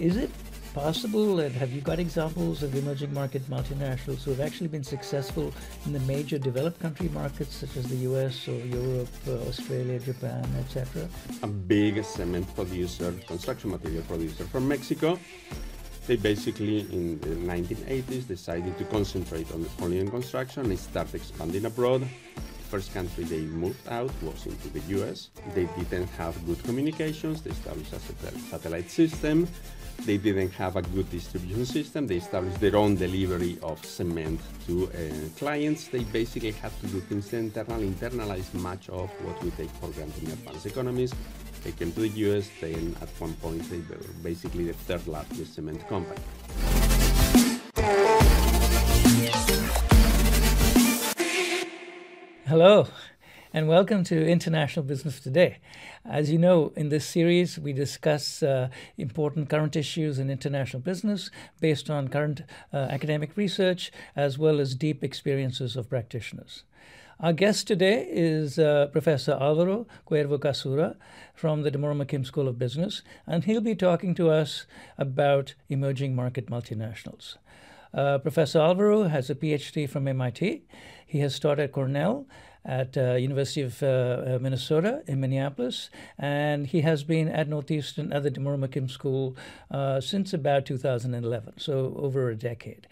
is it possible, and have you got examples of emerging market multinationals who have actually been successful in the major developed country markets such as the US or Europe, uh, Australia, Japan, etc.? A big cement producer, construction material producer from Mexico. They basically, in the 1980s, decided to concentrate on only on construction. and started expanding abroad. First country they moved out was into the US. They didn't have good communications. They established a satellite system they didn't have a good distribution system. They established their own delivery of cement to uh, clients. They basically had to do things internal, internalize much of what we take for granted in advanced economies. They came to the US, then at one point they were basically the third largest cement company. Hello, and welcome to International Business Today. As you know, in this series, we discuss uh, important current issues in international business based on current uh, academic research as well as deep experiences of practitioners. Our guest today is uh, Professor Alvaro Cuervo Cazurra from the D'Amore-McKim School of Business, and he'll be talking to us about emerging market multinationals. Uh, Professor Alvaro has a PhD from MIT. He has taught at Cornell at uh, University of uh, uh, Minnesota in Minneapolis, and he has been at Northeastern at the D'Amore-McKim School uh, since about 2011, so over a decade.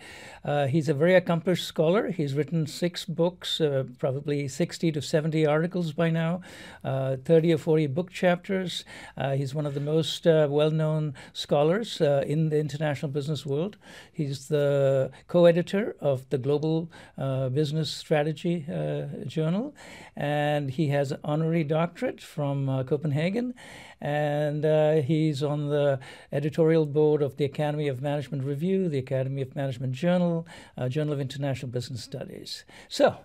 Uh, he's a very accomplished scholar. He's written six books, uh, probably 60 to 70 articles by now, 30 or 40 book chapters. he's one of the most well-known scholars in the international business world. He's the co-editor of the Global Business Strategy Journal and he has an honorary doctorate from uh, Copenhagen, and uh, he's on the editorial board of the Academy of Management Review, the Academy of Management Journal, uh, Journal of International Business Studies. So,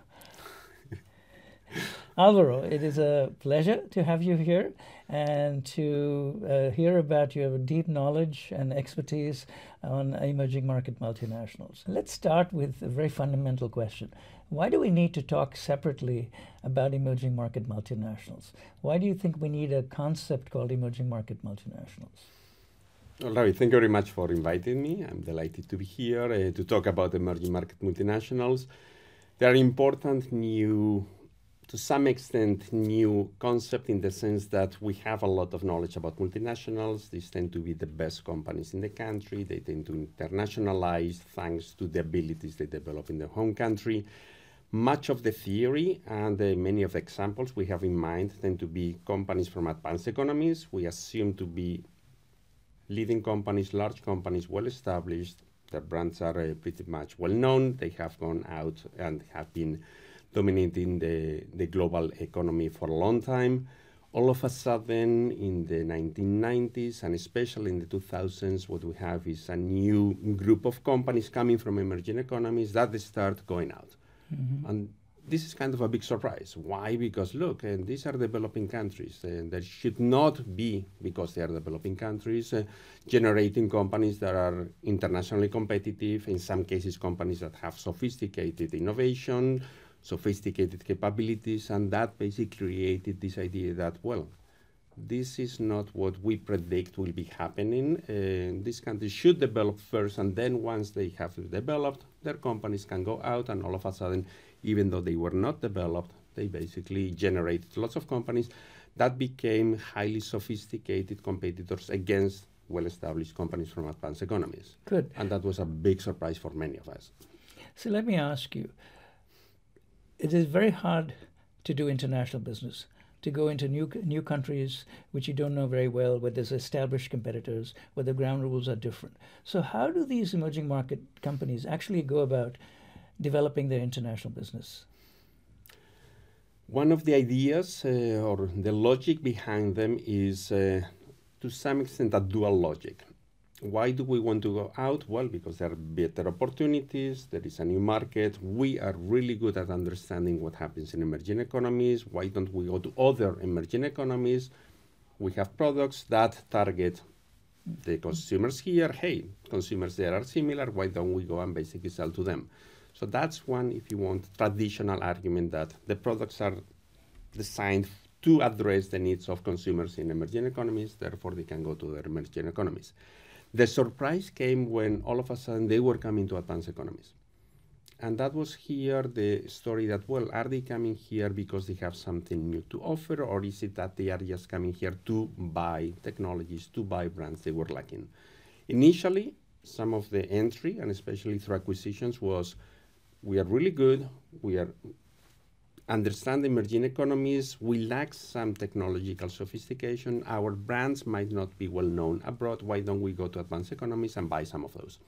Alvaro, it is a pleasure to have you here and to uh, hear about your deep knowledge and expertise on emerging market multinationals. Let's start with a very fundamental question. Why do we need to talk separately about emerging market multinationals? Why do you think we need a concept called emerging market multinationals? Well, thank you very much for inviting me. I'm delighted to be here uh, to talk about emerging market multinationals. They are important new to some extent new concept in the sense that we have a lot of knowledge about multinationals. These tend to be the best companies in the country. They tend to internationalize thanks to the abilities they develop in their home country. Much of the theory and uh, many of the examples we have in mind tend to be companies from advanced economies. We assume to be leading companies, large companies, well established. Their brands are uh, pretty much well known. They have gone out and have been dominating the, the global economy for a long time. All of a sudden, in the 1990s and especially in the 2000s, what we have is a new group of companies coming from emerging economies that they start going out. Mm-hmm. And this is kind of a big surprise. Why? Because look, and these are developing countries, and there should not be, because they are developing countries, uh, generating companies that are internationally competitive. In some cases, companies that have sophisticated innovation, sophisticated capabilities, and that basically created this idea that, well, this is not what we predict will be happening. Uh, these countries should develop first, and then once they have developed, their companies can go out, and all of a sudden, even though they were not developed, they basically generated lots of companies that became highly sophisticated competitors against well-established companies from advanced economies. Good. And that was a big surprise for many of us. So let me ask you it is very hard to do international business, to go into new new countries which you don't know very well, where there's established competitors, where the ground rules are different. So how do these emerging market companies actually go about developing their international business? One of the ideas uh, or the logic behind them is, uh, to some extent, a dual logic. Why do we want to go out? Well, because there are better opportunities, there is a new market. We are really good at understanding what happens in emerging economies. Why don't we go to other emerging economies? We have products that target the consumers here. Hey, consumers there are similar. Why don't we go and basically sell to them? So that's one, if you want, traditional argument that the products are designed to address the needs of consumers in emerging economies, therefore they can go to their emerging economies. The surprise came when all of a sudden they were coming to advanced economies. And that was here the story that, well, are they coming here because they have something new to offer, or is it that they are just coming here to buy technologies, to buy brands they were lacking? Initially, some of the entry, and especially through acquisitions, was we are really good, we are understand emerging economies, we lack some technological sophistication, our brands might not be well known abroad, why don't we go to advanced economies and buy some of those?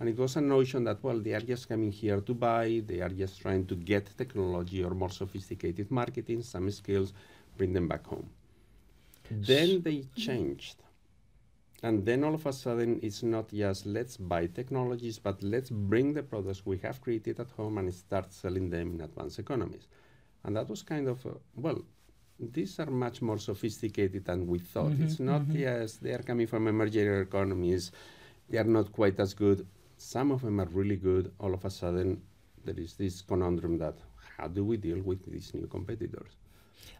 And it was a notion that, well, they are just coming here to buy, they are just trying to get technology or more sophisticated marketing, some skills, bring them back home. Then they changed. And then all of a sudden, it's not just let's buy technologies, but let's bring the products we have created at home and start selling them in advanced economies. And that was kind of, uh, well, these are much more sophisticated than we thought. Mm-hmm, it's not mm-hmm. just they are coming from emerging economies, they are not quite as good. Some of them are really good. All of a sudden, there is this conundrum that how do we deal with these new competitors?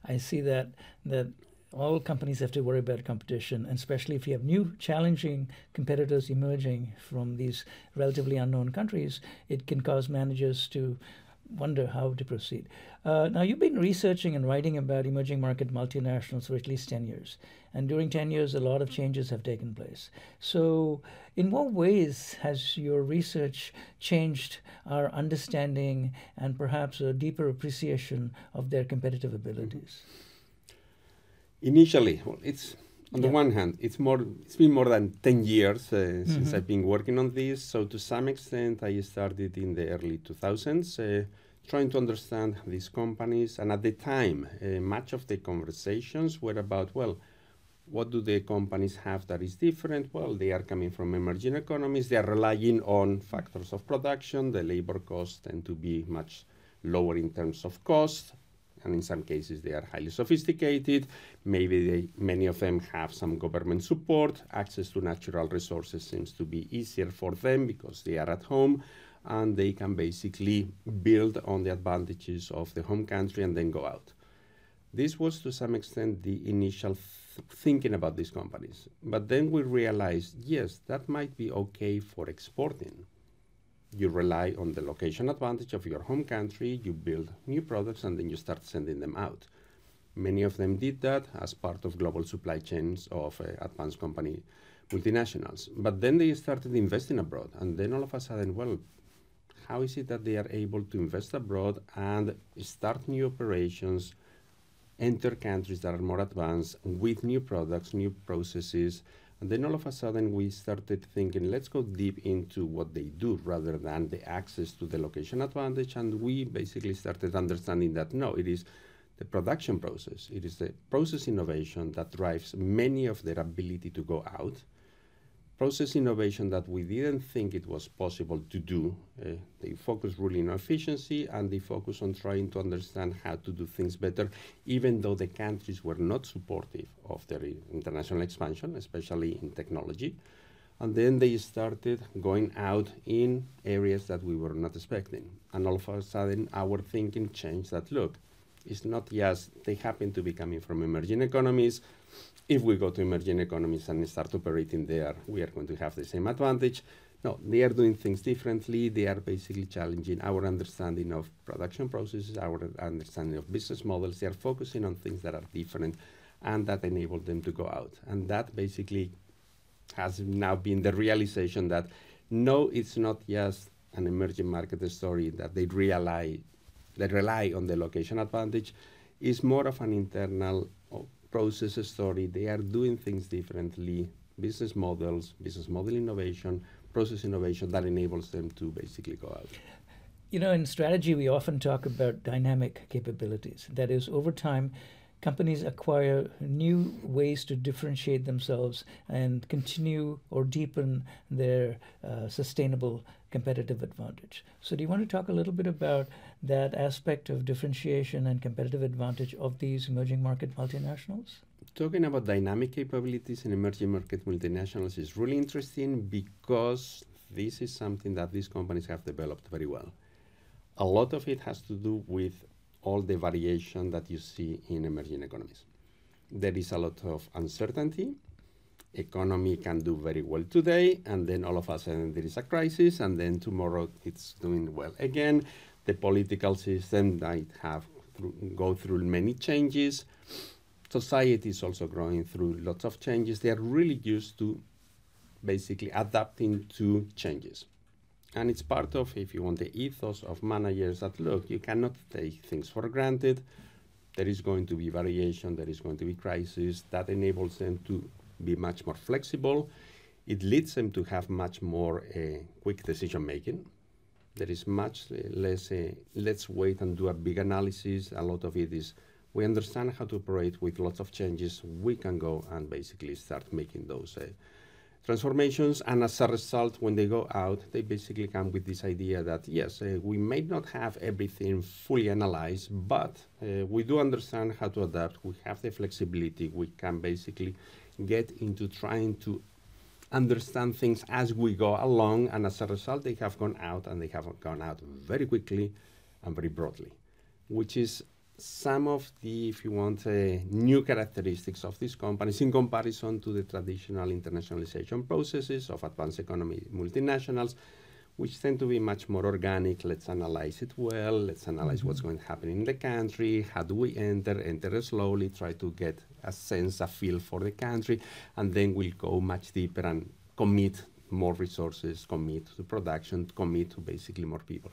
I see that that all companies have to worry about competition, and especially if you have new challenging competitors emerging from these relatively unknown countries, it can cause managers to wonder how to proceed. Uh, now, you've been researching and writing about emerging market multinationals for at least 10 years. And during 10 years, a lot of changes have taken place. So, in what ways has your research changed our understanding and perhaps a deeper appreciation of their competitive abilities? Initially, well, it's on the one hand, it's more. It's been more than ten years uh, mm-hmm. since I've been working on this. So to some extent, I started in the early 2000s, uh, trying to understand these companies. And at the time, uh, much of the conversations were about, well, what do the companies have that is different? Well, they are coming from emerging economies. They are relying on factors of production. The labor costs tend to be much lower in terms of cost and in some cases they are highly sophisticated. Maybe they, many of them have some government support. Access to natural resources seems to be easier for them because they are at home and they can basically build on the advantages of the home country and then go out. This was to some extent the initial th- thinking about these companies. But then we realized yes, that might be okay for exporting you rely on the location advantage of your home country, you build new products, and then you start sending them out. Many of them did that as part of global supply chains of uh, advanced company multinationals. But then they started investing abroad, and then all of a sudden, well, how is it that they are able to invest abroad and start new operations, enter countries that are more advanced with new products, new processes, and then all of a sudden we started thinking, let's go deep into what they do rather than the access to the location advantage. And we basically started understanding that no, it is the production process, it is the process innovation that drives many of their ability to go out process innovation that we didn't think it was possible to do. Uh, they focus really on efficiency and they focus on trying to understand how to do things better, even though the countries were not supportive of their international expansion, especially in technology. And then they started going out in areas that we were not expecting. And all of a sudden, our thinking changed that look, it's not just they happen to be coming from emerging economies if we go to emerging economies and start operating there, we are going to have the same advantage. No, they are doing things differently. They are basically challenging our understanding of production processes, our understanding of business models. They are focusing on things that are different and that enable them to go out. And that basically has now been the realization that no, it's not just an emerging market story that they rely, they rely on the location advantage. It's more of an internal process a story. They are doing things differently, business models, business model innovation, process innovation that enables them to basically go out. You know, in strategy, we often talk about dynamic capabilities. That is, over time, companies acquire new ways to differentiate themselves and continue or deepen their uh, sustainable competitive advantage. So, do you want to talk a little bit about that aspect of differentiation and competitive advantage of these emerging market multinationals? Talking about dynamic capabilities in emerging market multinationals is really interesting because this is something that these companies have developed very well. A lot of it has to do with all the variation that you see in emerging economies. There is a lot of uncertainty. economy can do very well today, and then all of a sudden there is a crisis, and then tomorrow it's doing well again. The political system might have go through many changes. Society is also growing through lots of changes. They are really used to basically adapting to changes. And it's part of, if you want, the ethos of managers that look, you cannot take things for granted. There is going to be variation, there is going to be crisis. That enables them to be much more flexible. It leads them to have much more uh, quick decision making. There is much less, uh, let's wait and do a big analysis. A lot of it is we understand how to operate with lots of changes. We can go and basically start making those transformations. And as a result, when they go out, they basically come with this idea that yes, uh, we may not have everything fully analyzed, but uh, we do understand how to adapt. We have the flexibility. We can basically get into trying to understand things as we go along. And as a result, they have gone out and they have gone out very quickly and very broadly, which is some of the, if you want, uh, new characteristics of these companies in comparison to the traditional internationalization processes of advanced economy multinationals, which tend to be much more organic. Let's analyze it well. Let's analyze mm-hmm. what's going to happen in the country. How do we enter? Enter slowly, try to get a sense, a feel for the country, and then we'll go much deeper and commit more resources, commit to production, commit to basically more people.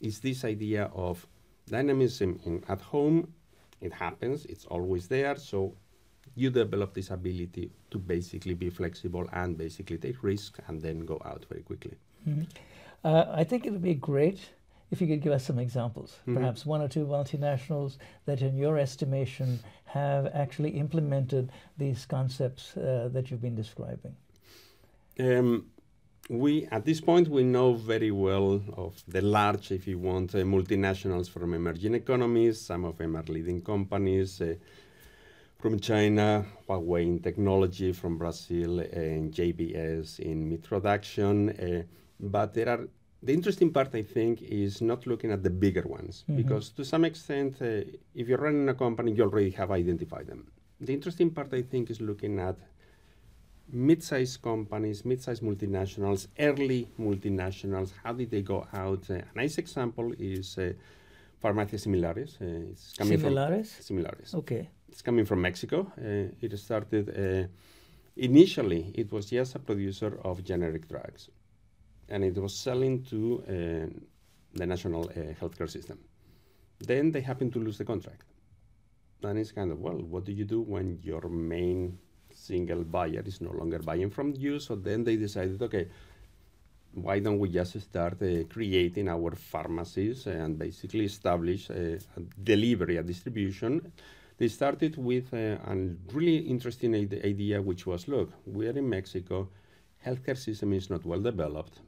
It's this idea of dynamism in, at home, it happens, it's always there. So you develop this ability to basically be flexible and basically take risks and then go out very quickly. Mm-hmm. Uh, I think it would be great if you could give us some examples, mm-hmm. perhaps one or two multinationals that, in your estimation, have actually implemented these concepts uh, that you've been describing. Um, we at this point we know very well of the large, if you want, uh, multinationals from emerging economies. Some of them are leading companies uh, from China, Huawei in technology from Brazil, and JBS in meat production. Uh, but there are the interesting part, I think, is not looking at the bigger ones mm-hmm. because to some extent, uh, if you're running a company, you already have identified them. The interesting part, I think, is looking at mid-sized companies, mid-sized multinationals, early multinationals. How did they go out? Uh, a nice example is uh, Farmacia Similares. Uh, it's coming Similares? From Similares. Okay. It's coming from Mexico. Uh, it started uh, initially. It was just a producer of generic drugs, and it was selling to uh, the national healthcare system. Then they happened to lose the contract. And it's kind of well, what do you do when your main single buyer is no longer buying from you. So then they decided, okay, why don't we just start uh, creating our pharmacies and basically establish a, a delivery, a distribution? They started with uh, a really interesting idea, which was, look, we are in Mexico, healthcare system is not well developed.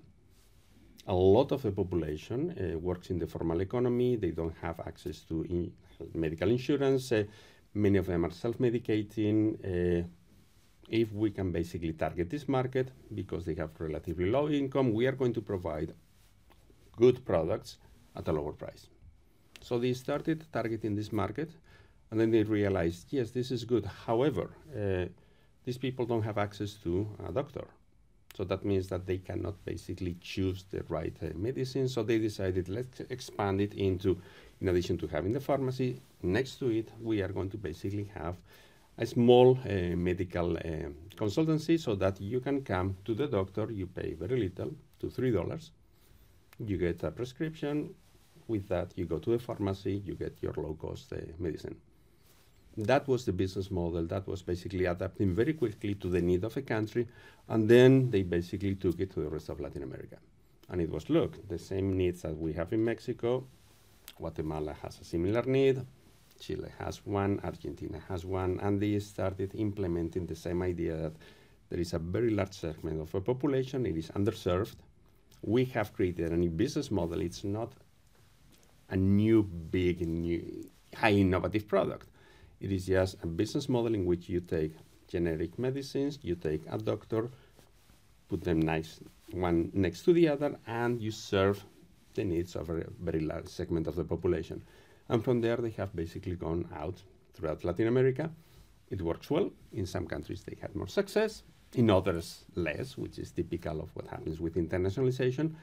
A lot of the population uh, works in the formal economy. They don't have access to in medical insurance. Uh, many of them are self-medicating. If we can basically target this market because they have relatively low income, we are going to provide good products at a lower price. So they started targeting this market and then they realized, yes, this is good. However, uh, these people don't have access to a doctor. So that means that they cannot basically choose the right uh, medicine. So they decided, let's expand it into, in addition to having the pharmacy, next to it, we are going to basically have a small uh, medical uh, consultancy so that you can come to the doctor, you pay very little, to $3. You get a prescription. With that, you go to a pharmacy, you get your low cost uh, medicine. That was the business model. That was basically adapting very quickly to the need of a country. And then they basically took it to the rest of Latin America. And it was look, the same needs that we have in Mexico. Guatemala has a similar need. Chile has one, Argentina has one, and they started implementing the same idea that there is a very large segment of a population, it is underserved. We have created a new business model. It's not a new, big, new, high innovative product. It is just a business model in which you take generic medicines, you take a doctor, put them nice one next to the other, and you serve the needs of a very large segment of the population. And from there, they have basically gone out throughout Latin America. It works well. In some countries, they had more success. in others less, which is typical of what happens with internationalization.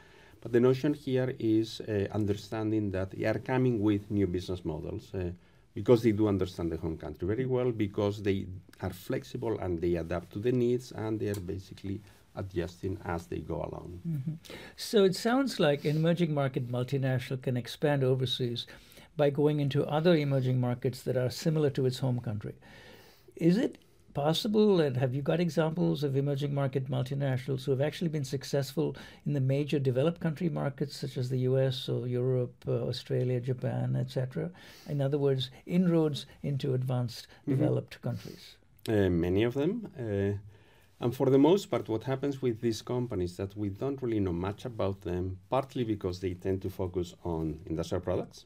But the notion here is uh, understanding that they are coming with new business models uh, because they do understand the home country very well, because they are flexible and they adapt to the needs, and they are basically adjusting as they go along. Mm-hmm. So it sounds like an emerging market multinational can expand overseas by going into other emerging markets that are similar to its home country. Is it possible, and have you got examples of emerging market multinationals who have actually been successful in the major developed country markets such as the US or Europe, uh, Australia, Japan, etc.? In other words, inroads into advanced mm-hmm. developed countries? Uh, many of them. Uh, and for the most part, what happens with these companies is that we don't really know much about them, partly because they tend to focus on industrial products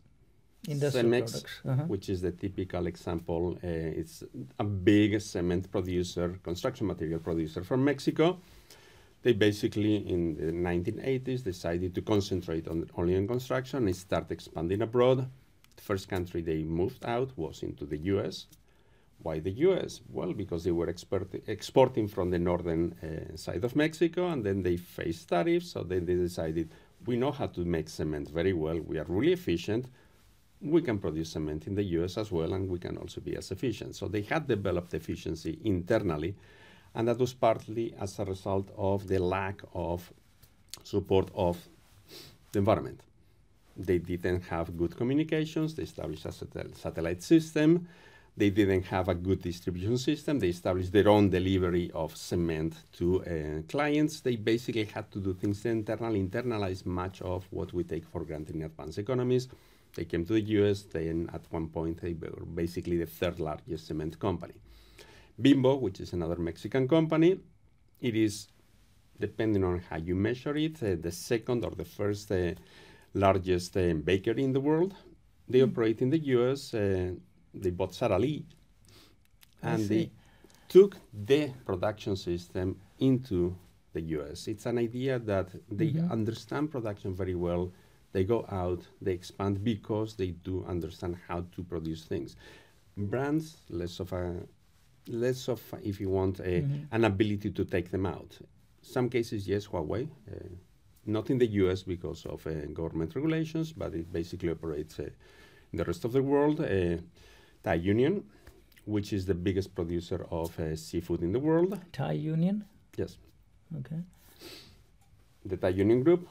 Industrial Cemex, products. Uh-huh. which is the typical example. Uh, it's a big cement producer, construction material producer from Mexico. They basically, in the 1980s, decided to concentrate on only on construction and start expanding abroad. The first country they moved out was into the U.S. Why the U.S.? Well, because they were exporting from the northern uh, side of Mexico, and then they faced tariffs. So then they decided, we know how to make cement very well. We are really efficient we can produce cement in the US as well, and we can also be as efficient. So they had developed efficiency internally, and that was partly as a result of the lack of support of the environment. They didn't have good communications, they established a satellite system, they didn't have a good distribution system, they established their own delivery of cement to uh, clients. They basically had to do things internally, internalize much of what we take for granted in advanced economies they came to the US, then at one point they were basically the third largest cement company. Bimbo, which is another Mexican company, it is, depending on how you measure it, uh, the second or the first uh, largest uh, bakery in the world. They mm. operate in the US. Uh, they bought Sara Lee, and they took the production system into the US. It's an idea that they mm-hmm. understand production very well they go out, they expand because they do understand how to produce things. Brands, less of a, less of, if you want, a, mm-hmm. an ability to take them out. Some cases, yes, Huawei. Uh, not in the US because of uh, government regulations, but it basically operates uh, in the rest of the world. Uh, Thai Union, which is the biggest producer of uh, seafood in the world. Thai Union? Yes. Okay. The Thai Union Group,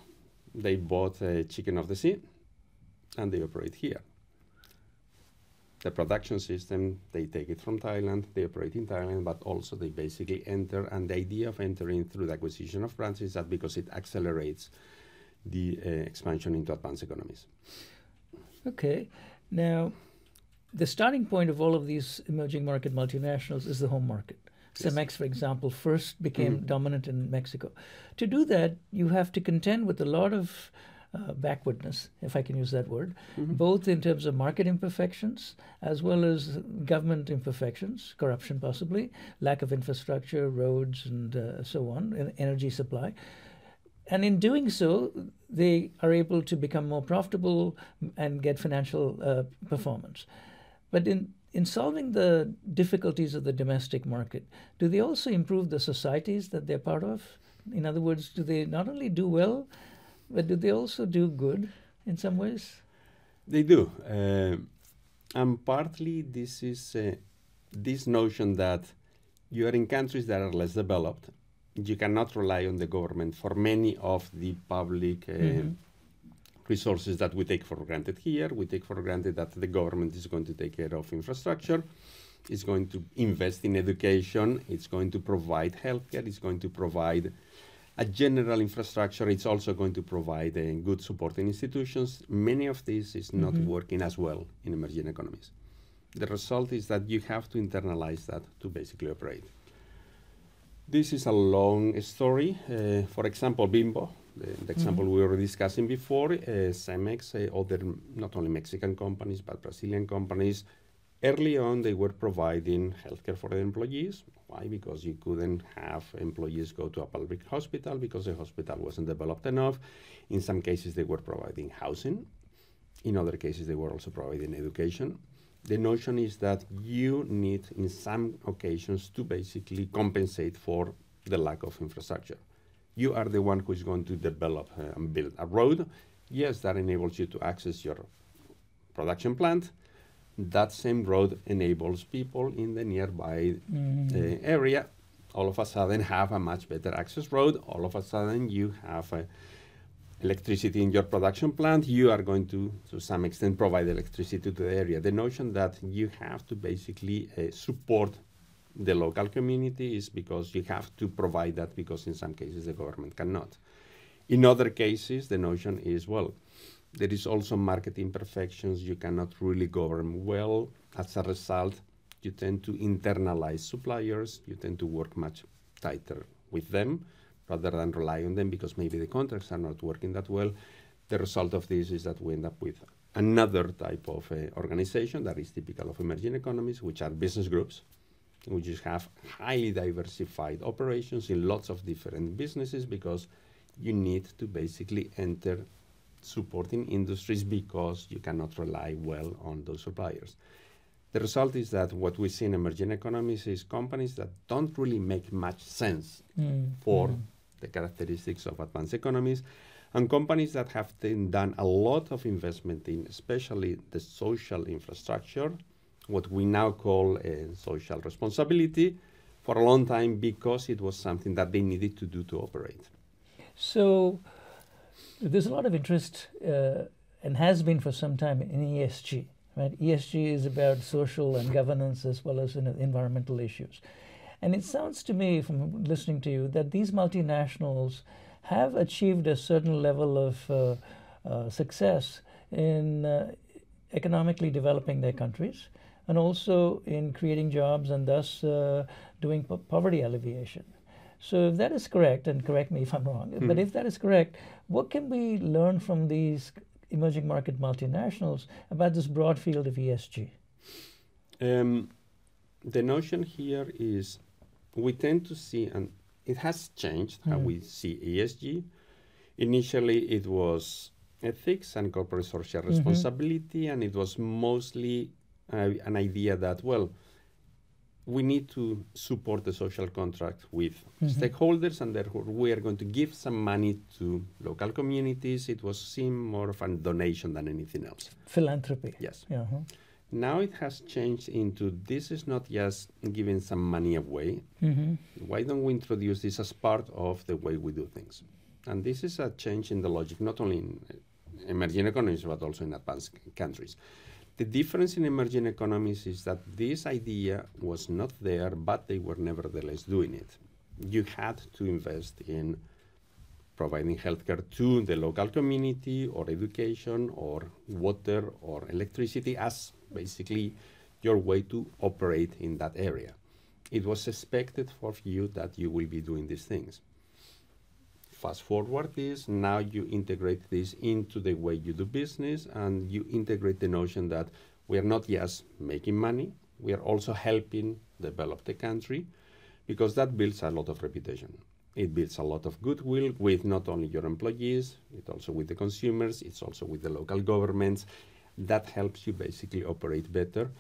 they bought a chicken of the sea and they operate here. The production system, they take it from Thailand, they operate in Thailand, but also they basically enter. And the idea of entering through the acquisition of brands is that because it accelerates the uh, expansion into advanced economies. Okay. Now, the starting point of all of these emerging market multinationals is the home market. Cemex, for example, first became mm-hmm. dominant in Mexico. To do that, you have to contend with a lot of uh, backwardness, if I can use that word, mm-hmm. both in terms of market imperfections as well as government imperfections, corruption possibly, lack of infrastructure, roads, and uh, so on, and energy supply. And in doing so, they are able to become more profitable and get financial uh, performance. But in in solving the difficulties of the domestic market, do they also improve the societies that they're part of? In other words, do they not only do well, but do they also do good in some ways? They do. Uh, and partly this is uh, this notion that you are in countries that are less developed. You cannot rely on the government for many of the public uh, mm-hmm resources that we take for granted here. We take for granted that the government is going to take care of infrastructure, it's going to invest in education, it's going to provide healthcare, it's going to provide a general infrastructure. It's also going to provide uh, good supporting institutions. Many of this is not mm-hmm. working as well in emerging economies. The result is that you have to internalize that to basically operate. This is a long story. Uh, for example, Bimbo, the, the example mm-hmm. we were discussing before, uh, Cemex, uh, other not only Mexican companies but Brazilian companies, early on they were providing healthcare for their employees. Why? Because you couldn't have employees go to a public hospital because the hospital wasn't developed enough. In some cases, they were providing housing. In other cases, they were also providing education. The notion is that you need, in some occasions, to basically compensate for the lack of infrastructure. You are the one who is going to develop uh, and build a road. Yes, that enables you to access your production plant. That same road enables people in the nearby mm. uh, area all of a sudden have a much better access road. All of a sudden you have uh, electricity in your production plant. You are going to, to some extent, provide electricity to the area. The notion that you have to basically uh, support the local community is because you have to provide that because in some cases the government cannot. In other cases, the notion is well, there is also market imperfections. You cannot really govern well. As a result, you tend to internalize suppliers. You tend to work much tighter with them rather than rely on them because maybe the contracts are not working that well. The result of this is that we end up with another type of uh, organization that is typical of emerging economies, which are business groups we just have highly diversified operations in lots of different businesses because you need to basically enter supporting industries because you cannot rely well on those suppliers. The result is that what we see in emerging economies is companies that don't really make much sense mm. for mm. the characteristics of advanced economies and companies that have done a lot of investment in especially the social infrastructure what we now call a social responsibility for a long time because it was something that they needed to do to operate. So there's a lot of interest uh, and has been for some time in ESG. Right? ESG is about social and governance as well as environmental issues. And it sounds to me, from listening to you, that these multinationals have achieved a certain level of uh, uh, success in uh, economically developing their countries and also in creating jobs and thus uh, doing po- poverty alleviation. So, if that is correct, and correct me if I'm wrong, mm. but hmm. if that is correct, what can we learn from these emerging market multinationals about this broad field of ESG? Um, the notion here is we tend to see, and it has changed mm. how hmm. we see ESG. Initially, it was ethics and corporate social mm-hmm. responsibility, mm-hmm. and it was mostly an idea that, well, we need to support the social contract with mm-hmm. stakeholders, and therefore we are going to give some money to local communities. It was seen more of a donation than anything else. Philanthropy. Yes. Uh-huh. Now it has changed into this is not just giving some money away. Mm-hmm. Why don't we introduce this as part of the way we do things? And this is a change in the logic, not only in emerging economies, but also in advanced countries. The difference in emerging economies is that this idea was not there, but they were nevertheless doing it. You had to invest in providing healthcare to the local community, or education, or water, or electricity as basically your way to operate in that area. It was expected of you that you will be doing these things. Fast forward this, now you integrate this into the way you do business and you integrate the notion that we are not just making money, we are also helping develop the country because that builds a lot of reputation. It builds a lot of goodwill with not only your employees, it also with the consumers, it's also with the local governments. That helps you basically operate better.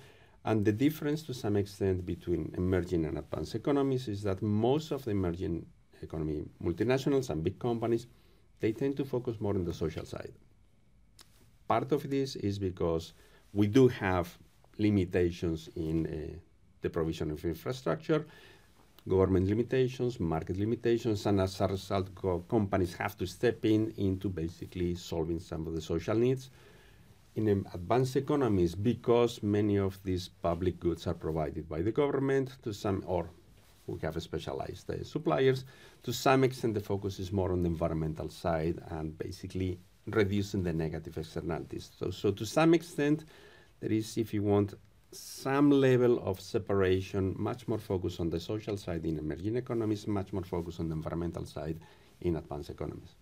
And the difference to some extent between emerging and advanced economies is that most of the emerging economy, multinationals and big companies, they tend to focus more on the social side. Part of this is because we do have limitations in uh, the provision of infrastructure, government limitations, market limitations, and as a result, co- companies have to step in into basically solving some of the social needs. In um, advanced economies, because many of these public goods are provided by the government to some or we have specialized uh, suppliers. To some extent, the focus is more on the environmental side and basically reducing the negative externalities. So, so to some extent, there is, if you want, some level of separation, much more focus on the social side in emerging economies, much more focus on the environmental side in advanced economies.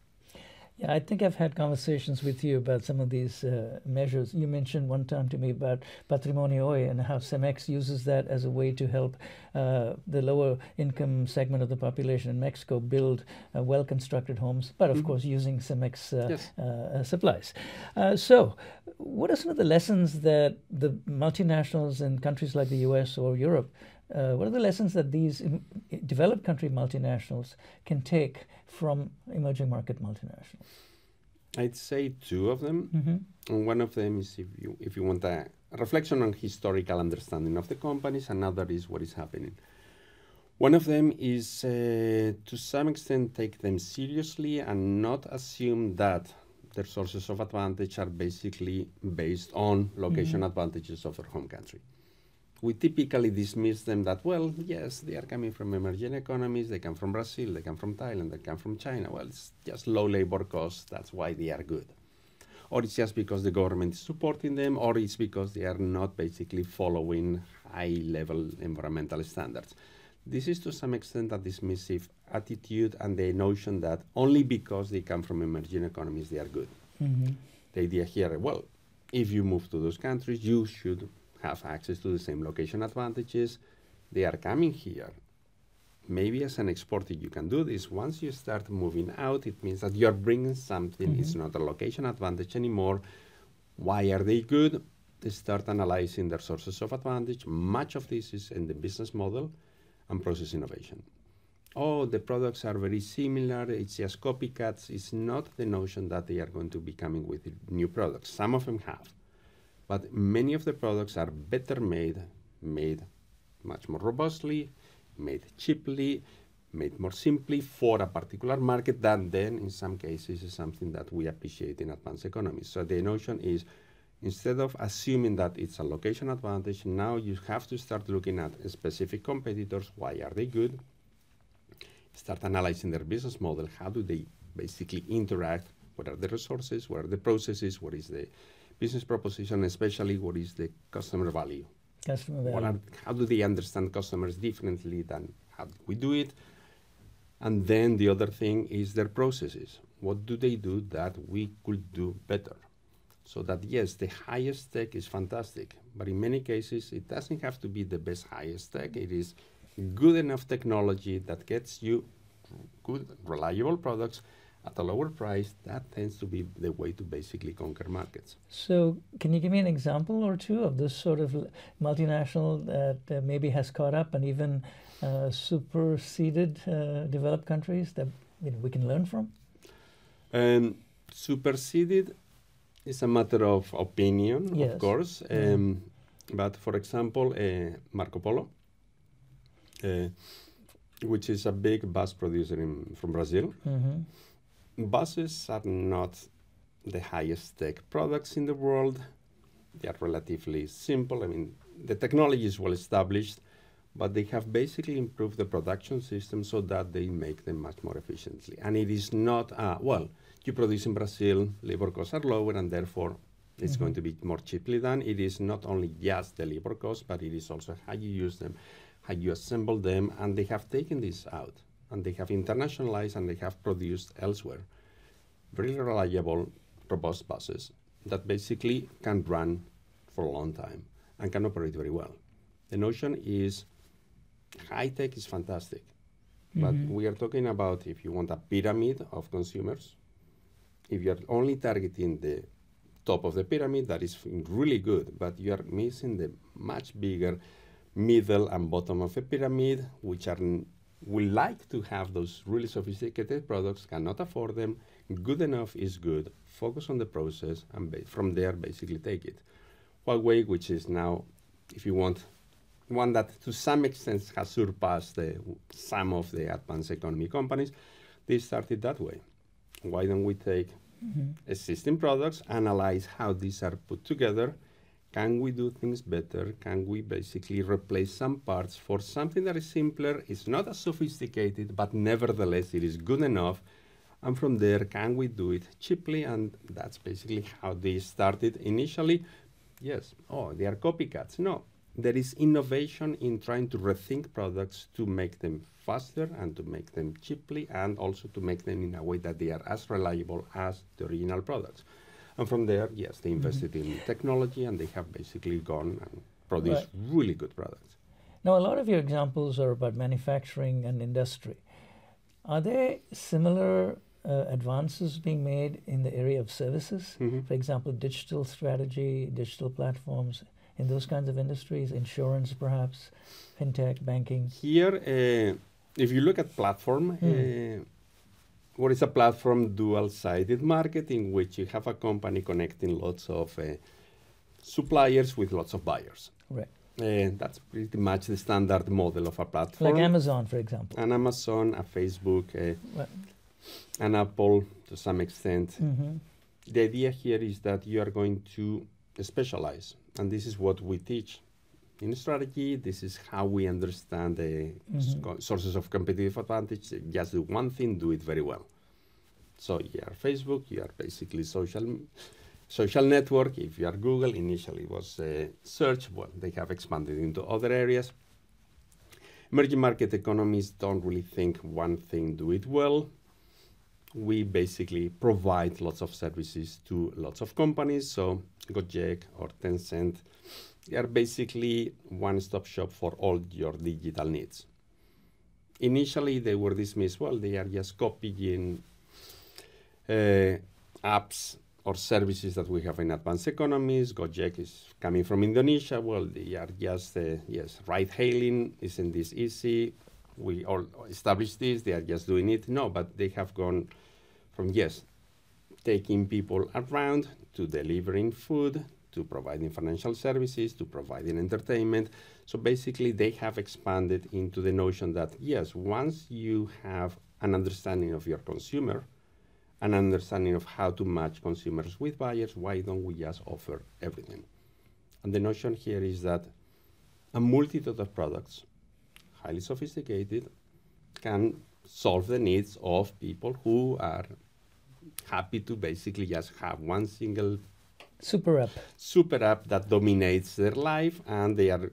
Yeah, I think I've had conversations with you about some of these uh, measures. You mentioned one time to me about Patrimonio and how CEMEX uses that as a way to help uh, the lower income segment of the population in Mexico build uh, well constructed homes, but of mm-hmm. course using CEMEX uh, yes. Uh, supplies. Uh, so, what are some of the lessons that the multinationals in countries like the US or Europe uh, what are the lessons that these developed country multinationals can take from emerging market multinationals? I'd say two of them. Mm-hmm. And one of them is if you if you want a reflection on historical understanding of the companies, another is what is happening. One of them is uh, to some extent take them seriously and not assume that their sources of advantage are basically based on location mm-hmm. advantages of their home country we typically dismiss them that, well, yes, they are coming from emerging economies, they come from Brazil, they come from Thailand, they come from China. Well, it's just low labor costs, that's why they are good. Or it's just because the government is supporting them, or it's because they are not basically following high level environmental standards. This is to some extent a dismissive attitude and the notion that only because they come from emerging economies they are good. Mm-hmm. The idea here, well, if you move to those countries, you should have access to the same location advantages. They are coming here. Maybe as an exporter, you can do this. Once you start moving out, it means that you're bringing something. Mm-hmm. It's not a location advantage anymore. Why are they good? They start analyzing their sources of advantage. Much of this is in the business model and process innovation. Oh, the products are very similar. It's just copycats. It's not the notion that they are going to be coming with new products. Some of them have. But many of the products are better made, made much more robustly, made cheaply, made more simply for a particular market that then in some cases is something that we appreciate in advanced economies. So the notion is instead of assuming that it's a location advantage, now you have to start looking at specific competitors. Why are they good? Start analyzing their business model. How do they basically interact? What are the resources? What are the processes? What is the business proposition, especially what is the customer value. Customer value. Are, how do they understand customers differently than how we do it? And then the other thing is their processes. What do they do that we could do better? So that yes, the highest tech is fantastic, but in many cases it doesn't have to be the best highest tech. It is good enough technology that gets you good, reliable products at a lower price, that tends to be the way to basically conquer markets. So, can you give me an example or two of this sort of multinational that uh, maybe has caught up and even uh, superseded uh, developed countries that you know, we can learn from? Um, superseded is a matter of opinion, yes. of course. Um, But for example, uh, Marco Polo, uh, which is a big bus producer in, from Brazil. Mm-hmm buses are not the highest tech products in the world. They are relatively simple. I mean, the technology is well established, but they have basically improved the production system so that they make them much more efficiently. And it is not, uh, well, you produce in Brazil, labor costs are lower, and therefore it's mm-hmm. going to be more cheaply done. It is not only just the labor cost, but it is also how you use them, how you assemble them, and they have taken this out and they have internationalized and they have produced elsewhere very reliable, robust buses that basically can run for a long time and can operate very well. The notion is high tech is fantastic, mm-hmm. but we are talking about if you want a pyramid of consumers, if you're only targeting the top of the pyramid, that is really good, but you are missing the much bigger middle and bottom of the pyramid, which are we like to have those really sophisticated products, cannot afford them. Good enough is good. Focus on the process, and from there, basically take it. Huawei, which is now, if you want, one that to some extent has surpassed the, some of the advanced economy companies, they started that way. Why don't we take mm-hmm. existing products, analyze how these are put together, can we do things better? Can we basically replace some parts for something that is simpler? It's not as sophisticated, but nevertheless, it is good enough. And from there, can we do it cheaply? And that's basically how they started initially. Yes, oh, they are copycats. No, there is innovation in trying to rethink products to make them faster and to make them cheaply and also to make them in a way that they are as reliable as the original products. And from there, yes, they invested mm-hmm. in technology and they have basically gone and produced right. really good products. Now, a lot of your examples are about manufacturing and industry. Are there similar uh, advances being made in the area of services? Mm-hmm. For example, digital strategy, digital platforms, in those kinds of industries, insurance perhaps, fintech, banking? Here, uh, if you look at platform, Hmm. uh, what is a platform? Dual-sided market in which you have a company connecting lots of uh, suppliers with lots of buyers. Right. Uh, that's pretty much the standard model of a platform. Like Amazon, for example. An Amazon, a Facebook, uh, Well, an Apple to some extent. mhm. The idea here is that you are going to specialize, and this is what we teach in strategy. This is how we understand the Mhm. sources of competitive advantage. Just do one thing, do it very well. So you are Facebook, you are basically social social network. If you are Google, initially it was uh, search. Well, they have expanded into other areas. Emerging market economies don't really think one thing, do it well we basically provide lots of services to lots of companies. So Gojek or Tencent, they are basically one-stop shop for all your digital needs. Initially, they were dismissed. Well, they are just copying uh, apps or services that we have in advanced economies. Gojek is coming from Indonesia. Well, they are just uh, yes, ride-hailing. Isn't this easy? We all established this. They are just doing it. No, but they have gone from yes, taking people around to delivering food, to providing financial services, to providing entertainment. So basically, they have expanded into the notion that yes, once you have an understanding of your consumer, an understanding of how to match consumers with buyers, why don't we just offer everything? And the notion here is that a multitude of products, highly sophisticated, can solve the needs of people who are happy to basically just have one single Super app. super app that dominates their life and they are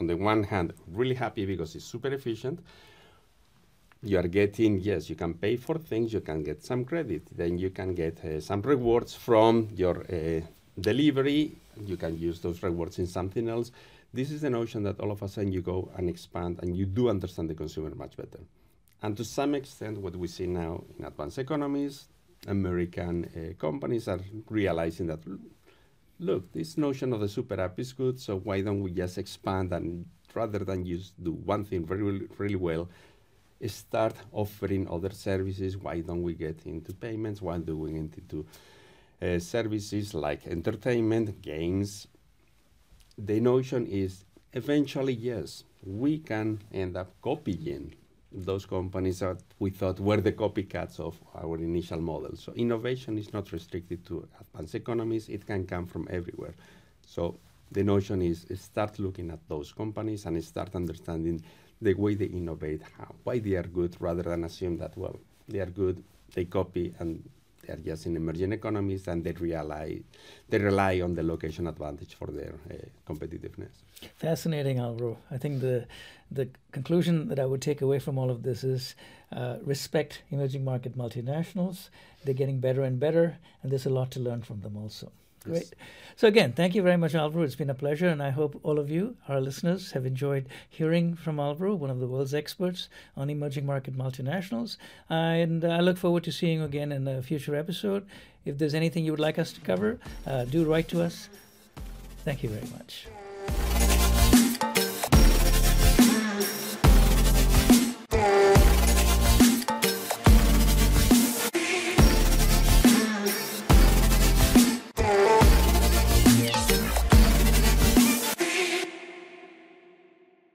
on the one hand really happy because it's super efficient. You are getting yes you can pay for things you can get some credit then you can get uh, some rewards from your uh, delivery. You can use those rewards in something else. This is the notion that all of a sudden you go and expand and you do understand the consumer much better. And to some extent what we see now in advanced economies american uh, companies are realizing that look, this notion of the super app is good, so why don't we just expand and rather than just do one thing very, really well, start offering other services? Why don't we get into payments? Why do we get into uh, services like entertainment, games? The notion is eventually, yes, we can end up copying those companies that we thought were the copycats of our initial model. So innovation is not restricted to advanced economies, it can come from everywhere. So the notion is, start looking at those companies and start understanding the way they innovate, how, why they are good, rather than assume that, well, they are good, they copy, and are just in emerging economies, and they rely, they rely on the location advantage for their uh, competitiveness. Fascinating, Alvaro. I think the the conclusion that I would take away from all of this is uh, respect emerging market multinationals. They're getting better and better, and there's a lot to learn from them also. Great. So again, thank you very much, Alvaro. It's been a pleasure, and I hope all of you, our listeners, have enjoyed hearing from Alvaro, one of the world's experts on emerging market multinationals. And I look forward to seeing you again in a future episode. If there's anything you would like us to cover, uh, do write to us. Thank you very much.